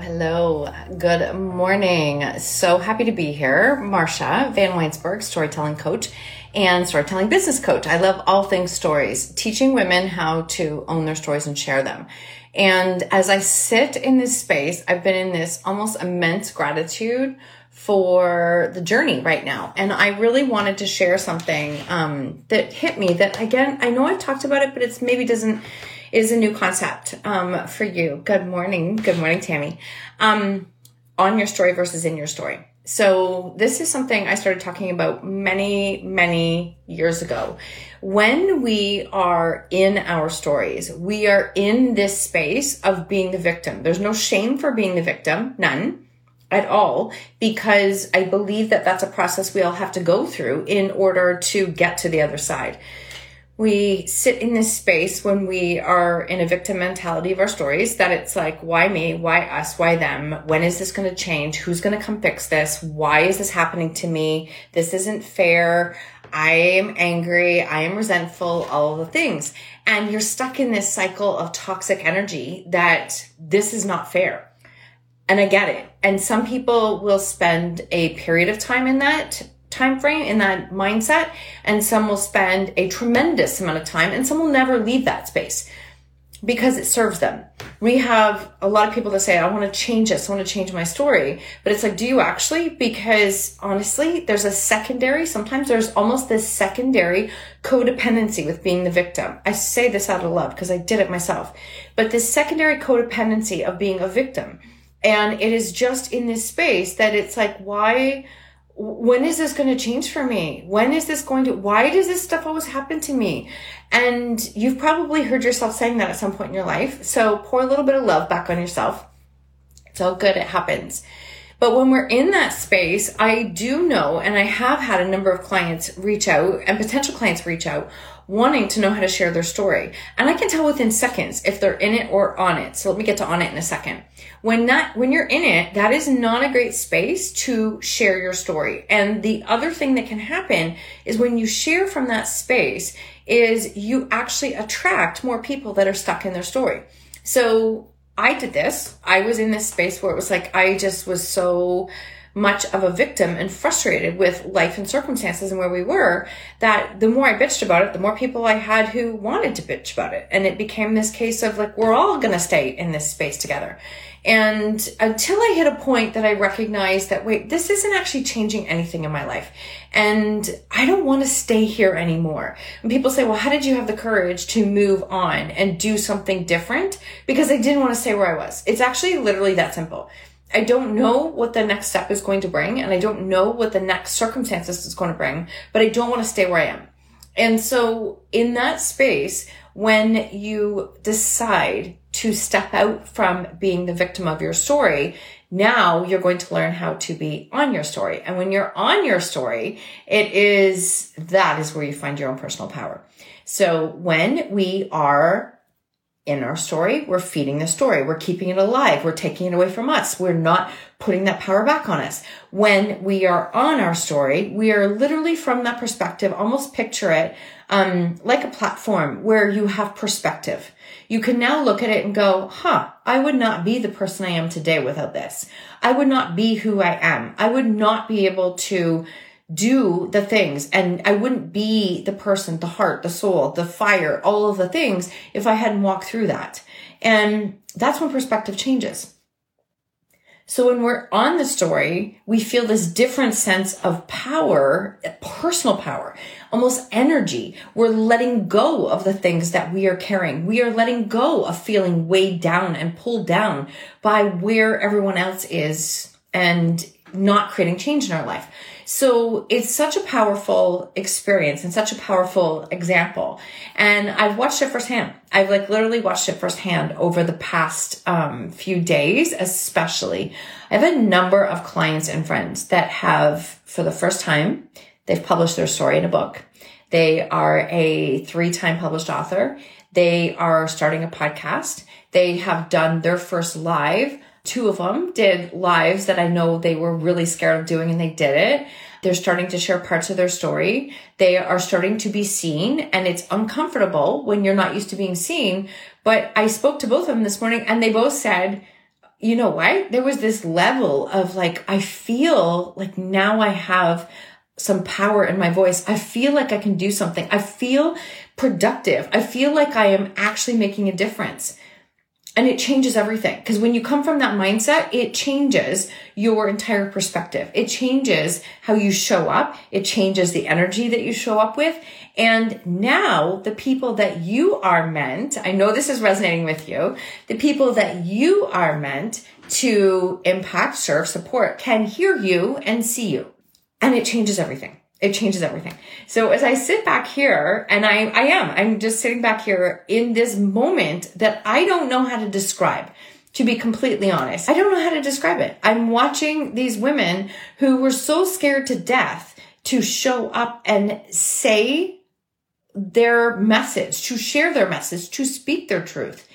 Hello. Good morning. So happy to be here. Marsha Vanwynsberghe, storytelling coach and storytelling business coach. I love all things stories, teaching women how to own their stories and share them. And as I sit in this space, I've been in this almost immense gratitude for the journey right now. And I really wanted to share something um, that hit me that again, I know I've talked about it, but it's maybe doesn't is a new concept um, for you. Good morning. Good morning, Tammy. Um, on your story versus in your story. So this is something I started talking about many, many years ago. When we are in our stories, we are in this space of being the victim. There's no shame for being the victim, none at all, because I believe that that's a process we all have to go through in order to get to the other side we sit in this space when we are in a victim mentality of our stories that it's like, why me? Why us? Why them? When is this going to change? Who's going to come fix this? Why is this happening to me? This isn't fair. I am angry. I am resentful, all the things. And you're stuck in this cycle of toxic energy that this is not fair. And I get it. And some people will spend a period of time in that time frame in that mindset and some will spend a tremendous amount of time and some will never leave that space because it serves them. We have a lot of people that say, I want to change this. I want to change my story. But it's like, do you actually? Because honestly, there's a secondary, sometimes there's almost this secondary codependency with being the victim. I say this out of love because I did it myself, but this secondary codependency of being a victim. And it is just in this space that it's like, why? When is this going to change for me? When is this going to, why does this stuff always happen to me? And you've probably heard yourself saying that at some point in your life. So pour a little bit of love back on yourself. It's all good. It happens. But when we're in that space, I do know, and I have had a number of clients reach out and potential clients reach out wanting to know how to share their story. And I can tell within seconds if they're in it or on it. So let me get to on it in a second. When that, when you're in it, that is not a great space to share your story. And the other thing that can happen is when you share from that space is you actually attract more people that are stuck in their story. So I did this. I was in this space where it was like, I just was so, much of a victim and frustrated with life and circumstances and where we were that the more I bitched about it, the more people I had who wanted to bitch about it. And it became this case of like, we're all going to stay in this space together. And until I hit a point that I recognized that, wait, this isn't actually changing anything in my life. And I don't want to stay here anymore. And people say, well, how did you have the courage to move on and do something different? Because I didn't want to stay where I was. It's actually literally that simple. I don't know what the next step is going to bring, and I don't know what the next circumstances is going to bring, but I don't want to stay where I am. And so, in that space, when you decide to step out from being the victim of your story, now you're going to learn how to be on your story. And when you're on your story, it is that is where you find your own personal power. So, when we are in our story, we're feeding the story. We're keeping it alive. We're taking it away from us. We're not putting that power back on us. When we are on our story, we are literally from that perspective, almost picture it, um, like a platform where you have perspective. You can now look at it and go, huh, I would not be the person I am today without this. I would not be who I am. I would not be able to do the things and I wouldn't be the person, the heart, the soul, the fire, all of the things if I hadn't walked through that. And that's when perspective changes. So when we're on the story, we feel this different sense of power, personal power, almost energy. We're letting go of the things that we are carrying. We are letting go of feeling weighed down and pulled down by where everyone else is and not creating change in our life. So it's such a powerful experience and such a powerful example. And I've watched it firsthand. I've like literally watched it firsthand over the past um, few days, especially. I have a number of clients and friends that have, for the first time, they've published their story in a book. They are a three time published author. They are starting a podcast. They have done their first live two of them did lives that I know they were really scared of doing and they did it. They're starting to share parts of their story. They are starting to be seen and it's uncomfortable when you're not used to being seen. But I spoke to both of them this morning and they both said, you know what? There was this level of like, I feel like now I have some power in my voice. I feel like I can do something. I feel productive. I feel like I am actually making a difference and it changes everything. Because when you come from that mindset, it changes your entire perspective. It changes how you show up. It changes the energy that you show up with. And now the people that you are meant, I know this is resonating with you, the people that you are meant to impact, serve, support can hear you and see you. And it changes everything it changes everything. So as I sit back here and I, I am, I'm just sitting back here in this moment that I don't know how to describe. To be completely honest, I don't know how to describe it. I'm watching these women who were so scared to death to show up and say their message, to share their message, to speak their truth.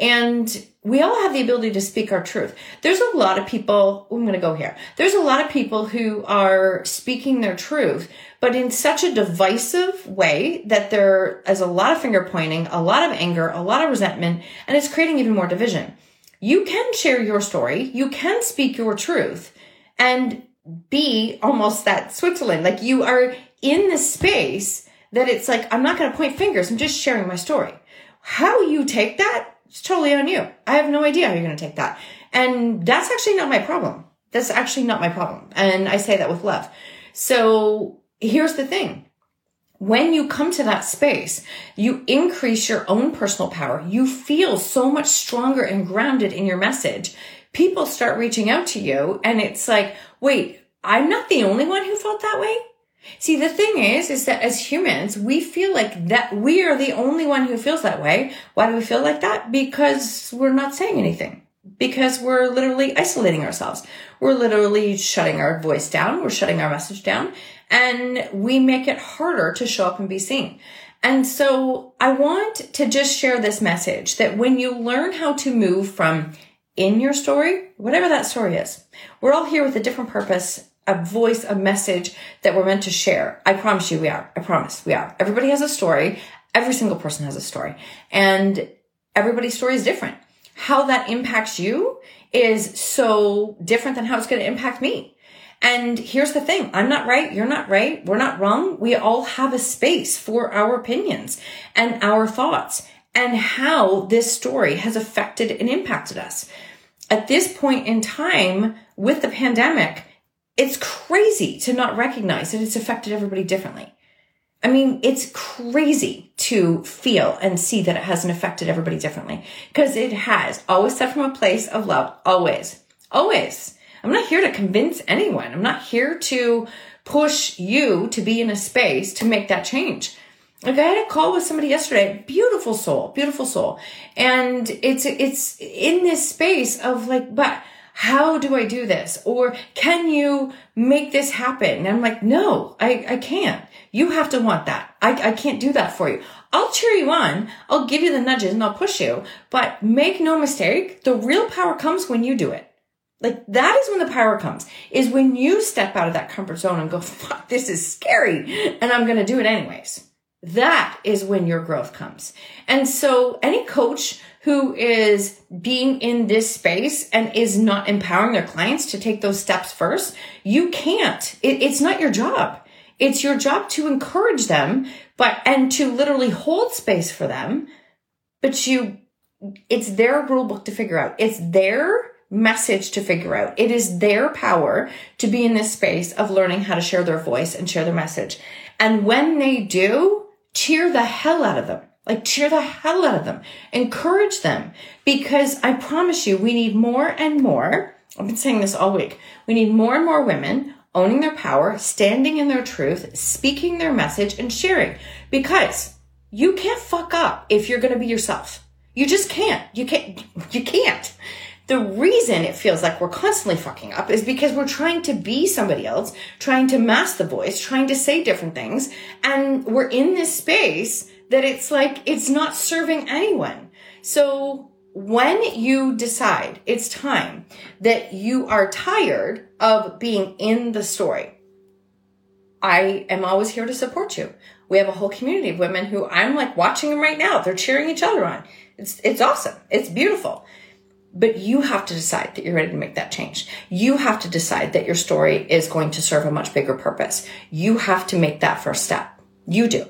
And we all have the ability to speak our truth. There's a lot of people, I'm going to go here. There's a lot of people who are speaking their truth, but in such a divisive way that there is a lot of finger pointing, a lot of anger, a lot of resentment, and it's creating even more division. You can share your story. You can speak your truth and be almost that Switzerland. Like you are in the space that it's like, I'm not going to point fingers. I'm just sharing my story. How you take that it's totally on you. I have no idea how you're going to take that. And that's actually not my problem. That's actually not my problem. And I say that with love. So here's the thing. When you come to that space, you increase your own personal power. You feel so much stronger and grounded in your message. People start reaching out to you and it's like, wait, I'm not the only one who felt that way. See, the thing is, is that as humans, we feel like that we are the only one who feels that way. Why do we feel like that? Because we're not saying anything. Because we're literally isolating ourselves. We're literally shutting our voice down. We're shutting our message down and we make it harder to show up and be seen. And so I want to just share this message that when you learn how to move from in your story, whatever that story is, we're all here with a different purpose a voice, a message that we're meant to share. I promise you we are. I promise we are. Everybody has a story. Every single person has a story and everybody's story is different. How that impacts you is so different than how it's going to impact me. And here's the thing. I'm not right. You're not right. We're not wrong. We all have a space for our opinions and our thoughts and how this story has affected and impacted us. At this point in time with the pandemic, it's crazy to not recognize that it's affected everybody differently. I mean, it's crazy to feel and see that it hasn't affected everybody differently because it has always said from a place of love. Always, always. I'm not here to convince anyone. I'm not here to push you to be in a space to make that change. Like I had a call with somebody yesterday, beautiful soul, beautiful soul. And it's, it's in this space of like, but how do I do this? Or can you make this happen? And I'm like, no, I, I can't. You have to want that. I, I can't do that for you. I'll cheer you on. I'll give you the nudges and I'll push you. But make no mistake, the real power comes when you do it. Like that is when the power comes, is when you step out of that comfort zone and go, fuck, this is scary. And I'm going to do it anyways. That is when your growth comes. And so any coach who is being in this space and is not empowering their clients to take those steps first, you can't. It, it's not your job. It's your job to encourage them, but, and to literally hold space for them. But you, it's their rule book to figure out. It's their message to figure out. It is their power to be in this space of learning how to share their voice and share their message. And when they do, cheer the hell out of them. Like cheer the hell out of them. Encourage them because I promise you, we need more and more. I've been saying this all week. We need more and more women owning their power, standing in their truth, speaking their message and sharing because you can't fuck up if you're going to be yourself. You just can't. You can't. You can't. The reason it feels like we're constantly fucking up is because we're trying to be somebody else, trying to mask the voice, trying to say different things. And we're in this space that it's like, it's not serving anyone. So when you decide it's time that you are tired of being in the story, I am always here to support you. We have a whole community of women who I'm like watching them right now. They're cheering each other on. It's, it's awesome. It's beautiful. But you have to decide that you're ready to make that change. You have to decide that your story is going to serve a much bigger purpose. You have to make that first step. You do.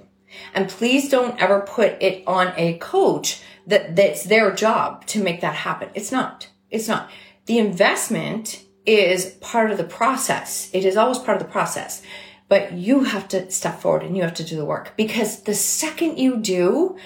And please don't ever put it on a coach that that's their job to make that happen. It's not. It's not. The investment is part of the process. It is always part of the process. But you have to step forward and you have to do the work because the second you do,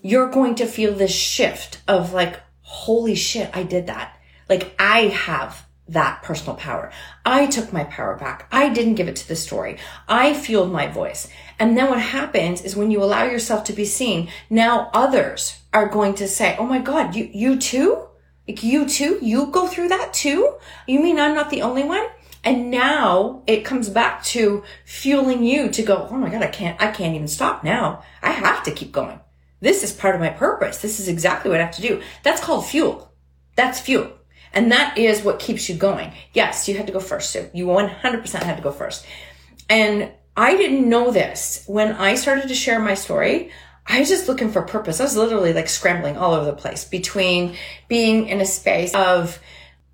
you're going to feel this shift of like, holy shit, I did that. Like I have that personal power. I took my power back. I didn't give it to the story. I fueled my voice. And then what happens is when you allow yourself to be seen, now others are going to say, Oh my God, you, you too? Like you too? You go through that too? You mean I'm not the only one? And now it comes back to fueling you to go, Oh my God, I can't, I can't even stop now. I have to keep going. This is part of my purpose. This is exactly what I have to do. That's called fuel. That's fuel. And that is what keeps you going. Yes, you had to go first, Sue. You 100% had to go first. And I didn't know this when I started to share my story. I was just looking for purpose. I was literally like scrambling all over the place between being in a space of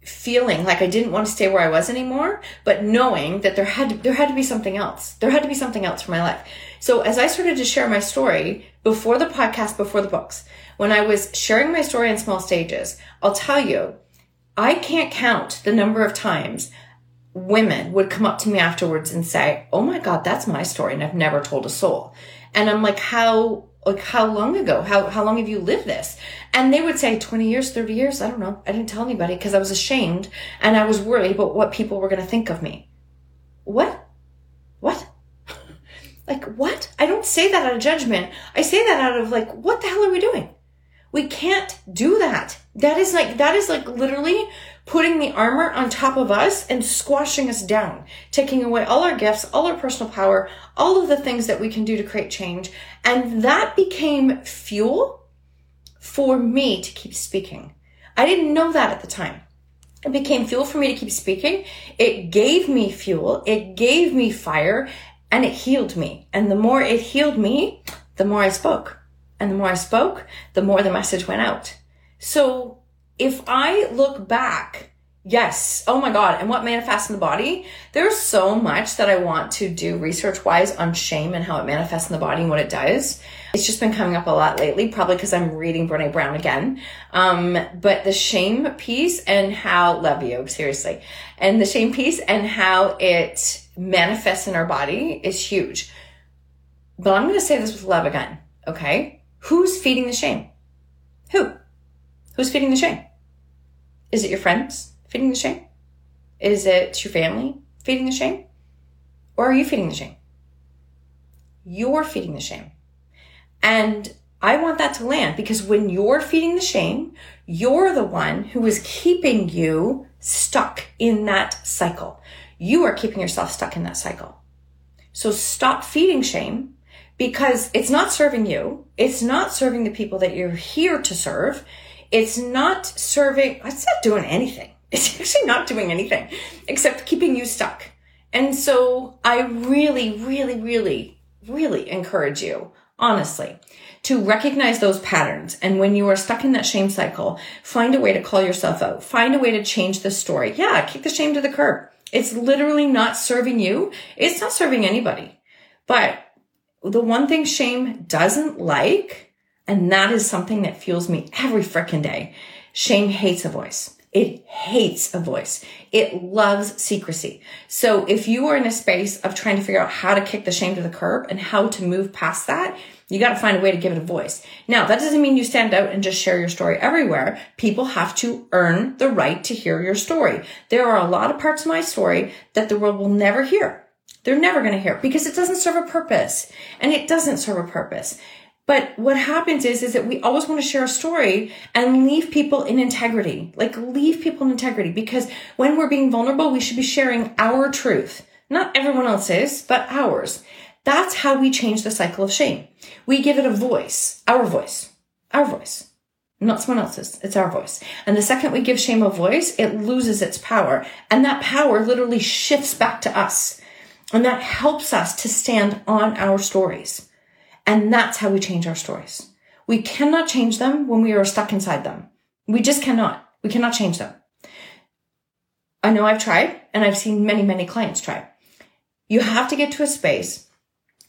feeling like I didn't want to stay where I was anymore, but knowing that there had to, there had to be something else. There had to be something else for my life. So as I started to share my story before the podcast, before the books, when I was sharing my story in small stages, I'll tell you, I can't count the number of times women would come up to me afterwards and say, Oh my God, that's my story. And I've never told a soul. And I'm like, how, like, how long ago? How, how long have you lived this? And they would say 20 years, 30 years. I don't know. I didn't tell anybody because I was ashamed and I was worried about what people were going to think of me. What? What? Like, what? I don't say that out of judgment. I say that out of like, what the hell are we doing? We can't do that. That is like, that is like literally putting the armor on top of us and squashing us down, taking away all our gifts, all our personal power, all of the things that we can do to create change. And that became fuel for me to keep speaking. I didn't know that at the time. It became fuel for me to keep speaking. It gave me fuel. It gave me fire and it healed me. And the more it healed me, the more I spoke. And the more I spoke, the more the message went out. So if I look back, yes, oh my God, and what manifests in the body, there's so much that I want to do research wise on shame and how it manifests in the body and what it does. It's just been coming up a lot lately, probably because I'm reading Brene Brown again. Um, but the shame piece and how, love you, seriously, and the shame piece and how it manifests in our body is huge. But I'm going to say this with love again, okay? Who's feeding the shame? Who? Who's feeding the shame? Is it your friends feeding the shame? Is it your family feeding the shame? Or are you feeding the shame? You're feeding the shame. And I want that to land because when you're feeding the shame, you're the one who is keeping you stuck in that cycle. You are keeping yourself stuck in that cycle. So stop feeding shame because it's not serving you. It's not serving the people that you're here to serve. It's not serving, it's not doing anything. It's actually not doing anything except keeping you stuck. And so I really, really, really, really encourage you, honestly, to recognize those patterns. And when you are stuck in that shame cycle, find a way to call yourself out. Find a way to change the story. Yeah, kick the shame to the curb. It's literally not serving you. It's not serving anybody. But the one thing shame doesn't like, and that is something that fuels me every freaking day. Shame hates a voice. It hates a voice. It loves secrecy. So if you are in a space of trying to figure out how to kick the shame to the curb and how to move past that, you got to find a way to give it a voice. Now, that doesn't mean you stand out and just share your story everywhere. People have to earn the right to hear your story. There are a lot of parts of my story that the world will never hear. They're never going to hear because it doesn't serve a purpose and it doesn't serve a purpose. But what happens is, is that we always want to share a story and leave people in integrity. Like leave people in integrity because when we're being vulnerable, we should be sharing our truth. Not everyone else's, but ours. That's how we change the cycle of shame. We give it a voice, our voice, our voice, not someone else's. It's our voice. And the second we give shame a voice, it loses its power. And that power literally shifts back to us. And that helps us to stand on our stories. And that's how we change our stories. We cannot change them when we are stuck inside them. We just cannot. We cannot change them. I know I've tried and I've seen many, many clients try. You have to get to a space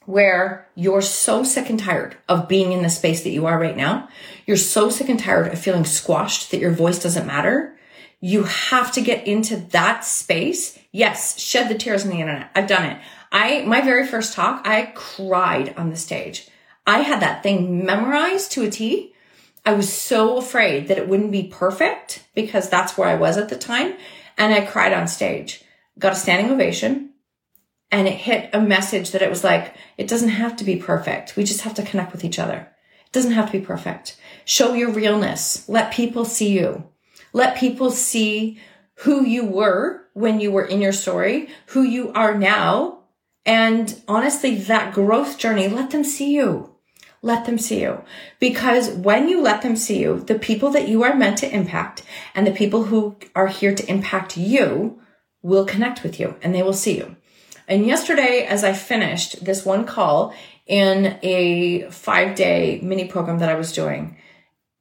where you're so sick and tired of being in the space that you are right now. You're so sick and tired of feeling squashed that your voice doesn't matter. You have to get into that space. Yes, shed the tears on the internet. I've done it. I, my very first talk, I cried on the stage. I had that thing memorized to a T. I was so afraid that it wouldn't be perfect because that's where I was at the time. And I cried on stage, got a standing ovation and it hit a message that it was like, it doesn't have to be perfect. We just have to connect with each other. It doesn't have to be perfect. Show your realness. Let people see you. Let people see who you were when you were in your story, who you are now. And honestly, that growth journey, let them see you. Let them see you. Because when you let them see you, the people that you are meant to impact and the people who are here to impact you will connect with you and they will see you. And yesterday, as I finished this one call in a five day mini program that I was doing,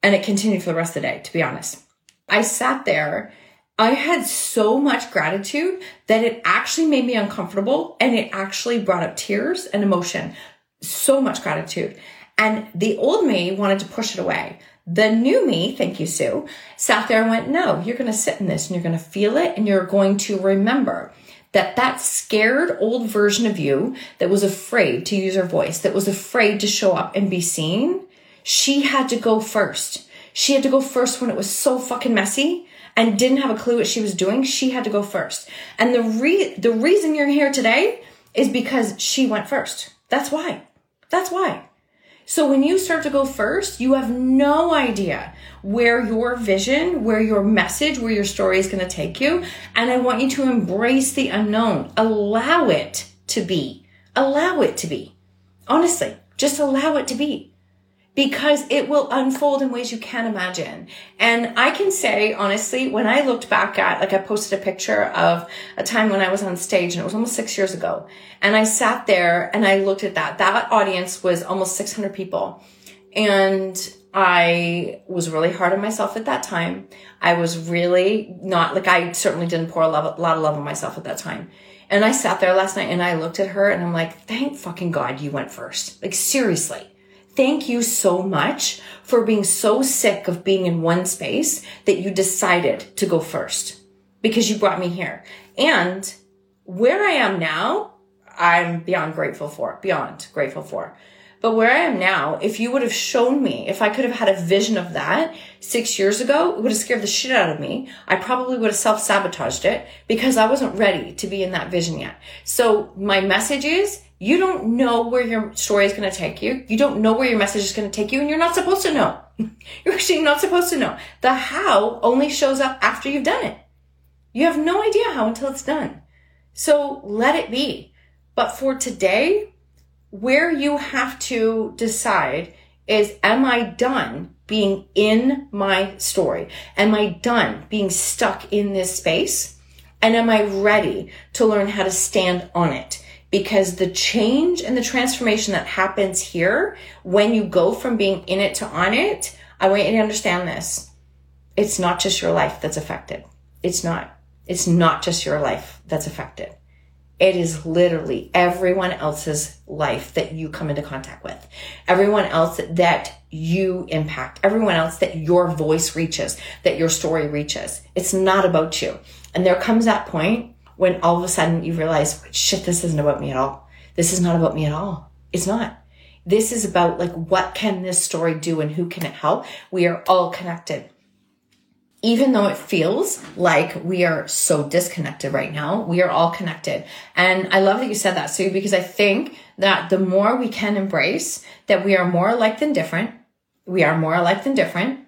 and it continued for the rest of the day, to be honest, I sat there. I had so much gratitude that it actually made me uncomfortable and it actually brought up tears and emotion. So much gratitude. And the old me wanted to push it away. The new me, thank you, Sue, sat there and went, no, you're going to sit in this and you're going to feel it and you're going to remember that that scared old version of you that was afraid to use her voice, that was afraid to show up and be seen, she had to go first. She had to go first when it was so fucking messy and didn't have a clue what she was doing. She had to go first. And the re- the reason you're here today is because she went first. That's why. That's why. So when you start to go first, you have no idea where your vision, where your message, where your story is going to take you. And I want you to embrace the unknown. Allow it to be. Allow it to be. Honestly, just allow it to be because it will unfold in ways you can't imagine. And I can say, honestly, when I looked back at, like I posted a picture of a time when I was on stage and it was almost six years ago. And I sat there and I looked at that. That audience was almost 600 people. And I was really hard on myself at that time. I was really not, like I certainly didn't pour a, lot of love on myself at that time. And I sat there last night and I looked at her and I'm like, thank fucking God you went first. Like seriously Thank you so much for being so sick of being in one space that you decided to go first because you brought me here. And where I am now, I'm beyond grateful for, beyond grateful for. But where I am now, if you would have shown me, if I could have had a vision of that six years ago, it would have scared the shit out of me. I probably would have self sabotaged it because I wasn't ready to be in that vision yet. So my message is you don't know where your story is going to take you. You don't know where your message is going to take you and you're not supposed to know. you're actually not supposed to know. The how only shows up after you've done it. You have no idea how until it's done. So let it be. But for today, where you have to decide is, am I done being in my story? Am I done being stuck in this space? And am I ready to learn how to stand on it? Because the change and the transformation that happens here when you go from being in it to on it, I want you to understand this. It's not just your life that's affected. It's not. It's not just your life that's affected It is literally everyone else's life that you come into contact with, everyone else that you impact, everyone else that your voice reaches, that your story reaches. It's not about you. And there comes that point when all of a sudden you realize, shit, this isn't about me at all. This is not about me at all. It's not. This is about like, what can this story do and who can it help? We are all connected even though it feels like we are so disconnected right now, we are all connected. And I love that you said that, Sue, because I think that the more we can embrace that we are more alike than different, we are more alike than different.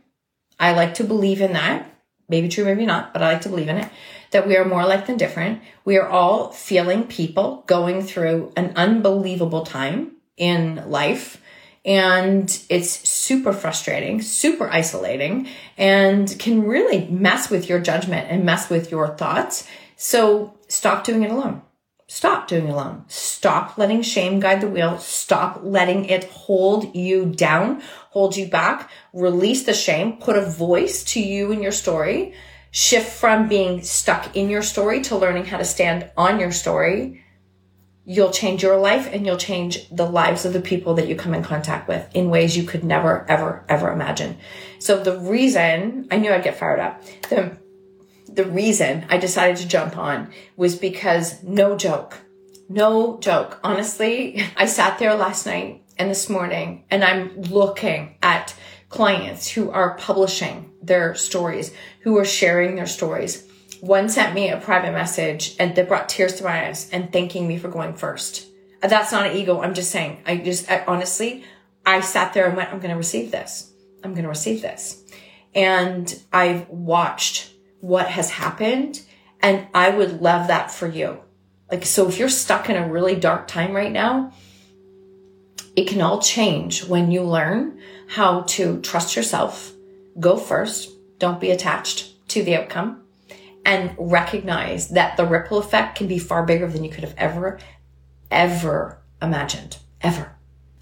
I like to believe in that. Maybe true, maybe not, but I like to believe in it. That we are more alike than different. We are all feeling people going through an unbelievable time in life and it's super frustrating, super isolating, and can really mess with your judgment and mess with your thoughts. So stop doing it alone. Stop doing alone. Stop letting shame guide the wheel. Stop letting it hold you down, hold you back. Release the shame. Put a voice to you and your story. Shift from being stuck in your story to learning how to stand on your story you'll change your life and you'll change the lives of the people that you come in contact with in ways you could never, ever, ever imagine. So the reason I knew I'd get fired up, the, the reason I decided to jump on was because no joke, no joke. Honestly, I sat there last night and this morning and I'm looking at clients who are publishing their stories, who are sharing their stories one sent me a private message and that brought tears to my eyes and thanking me for going first. That's not an ego. I'm just saying, I just, I, honestly, I sat there and went, I'm going to receive this. I'm going to receive this. And I've watched what has happened and I would love that for you. Like, so if you're stuck in a really dark time right now, it can all change when you learn how to trust yourself, go first, don't be attached to the outcome and recognize that the ripple effect can be far bigger than you could have ever, ever imagined. Ever.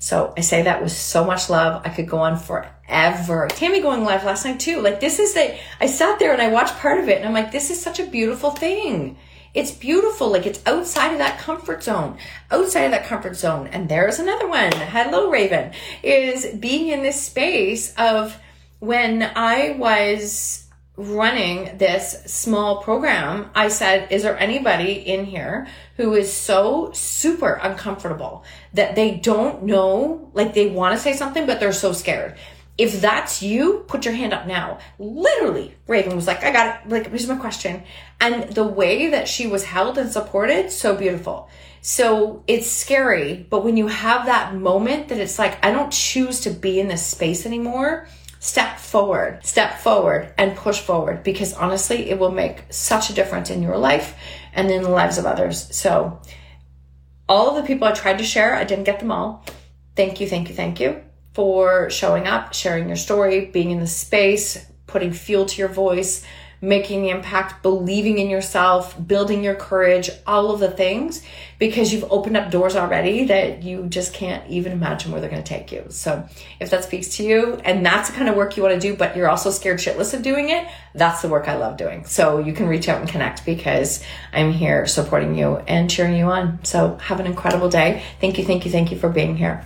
So I say that with so much love. I could go on forever. Tammy going live last night too. Like this is the, I sat there and I watched part of it and I'm like, this is such a beautiful thing. It's beautiful. Like it's outside of that comfort zone, outside of that comfort zone. And there's another one. Hello, Raven is being in this space of when I was running this small program, I said, is there anybody in here who is so super uncomfortable that they don't know, like they want to say something, but they're so scared? If that's you, put your hand up now. Literally, Raven was like, I got it. Like, here's my question. And the way that she was held and supported, so beautiful. So it's scary, but when you have that moment that it's like, I don't choose to be in this space anymore, step forward, step forward and push forward because honestly, it will make such a difference in your life and in the lives of others. So, all of the people I tried to share, I didn't get them all. Thank you, thank you, thank you for showing up, sharing your story, being in the space, putting fuel to your voice, making the impact, believing in yourself, building your courage, all of the things, because you've opened up doors already that you just can't even imagine where they're going to take you. So if that speaks to you and that's the kind of work you want to do, but you're also scared shitless of doing it, that's the work I love doing. So you can reach out and connect because I'm here supporting you and cheering you on. So have an incredible day. Thank you, thank you, thank you for being here.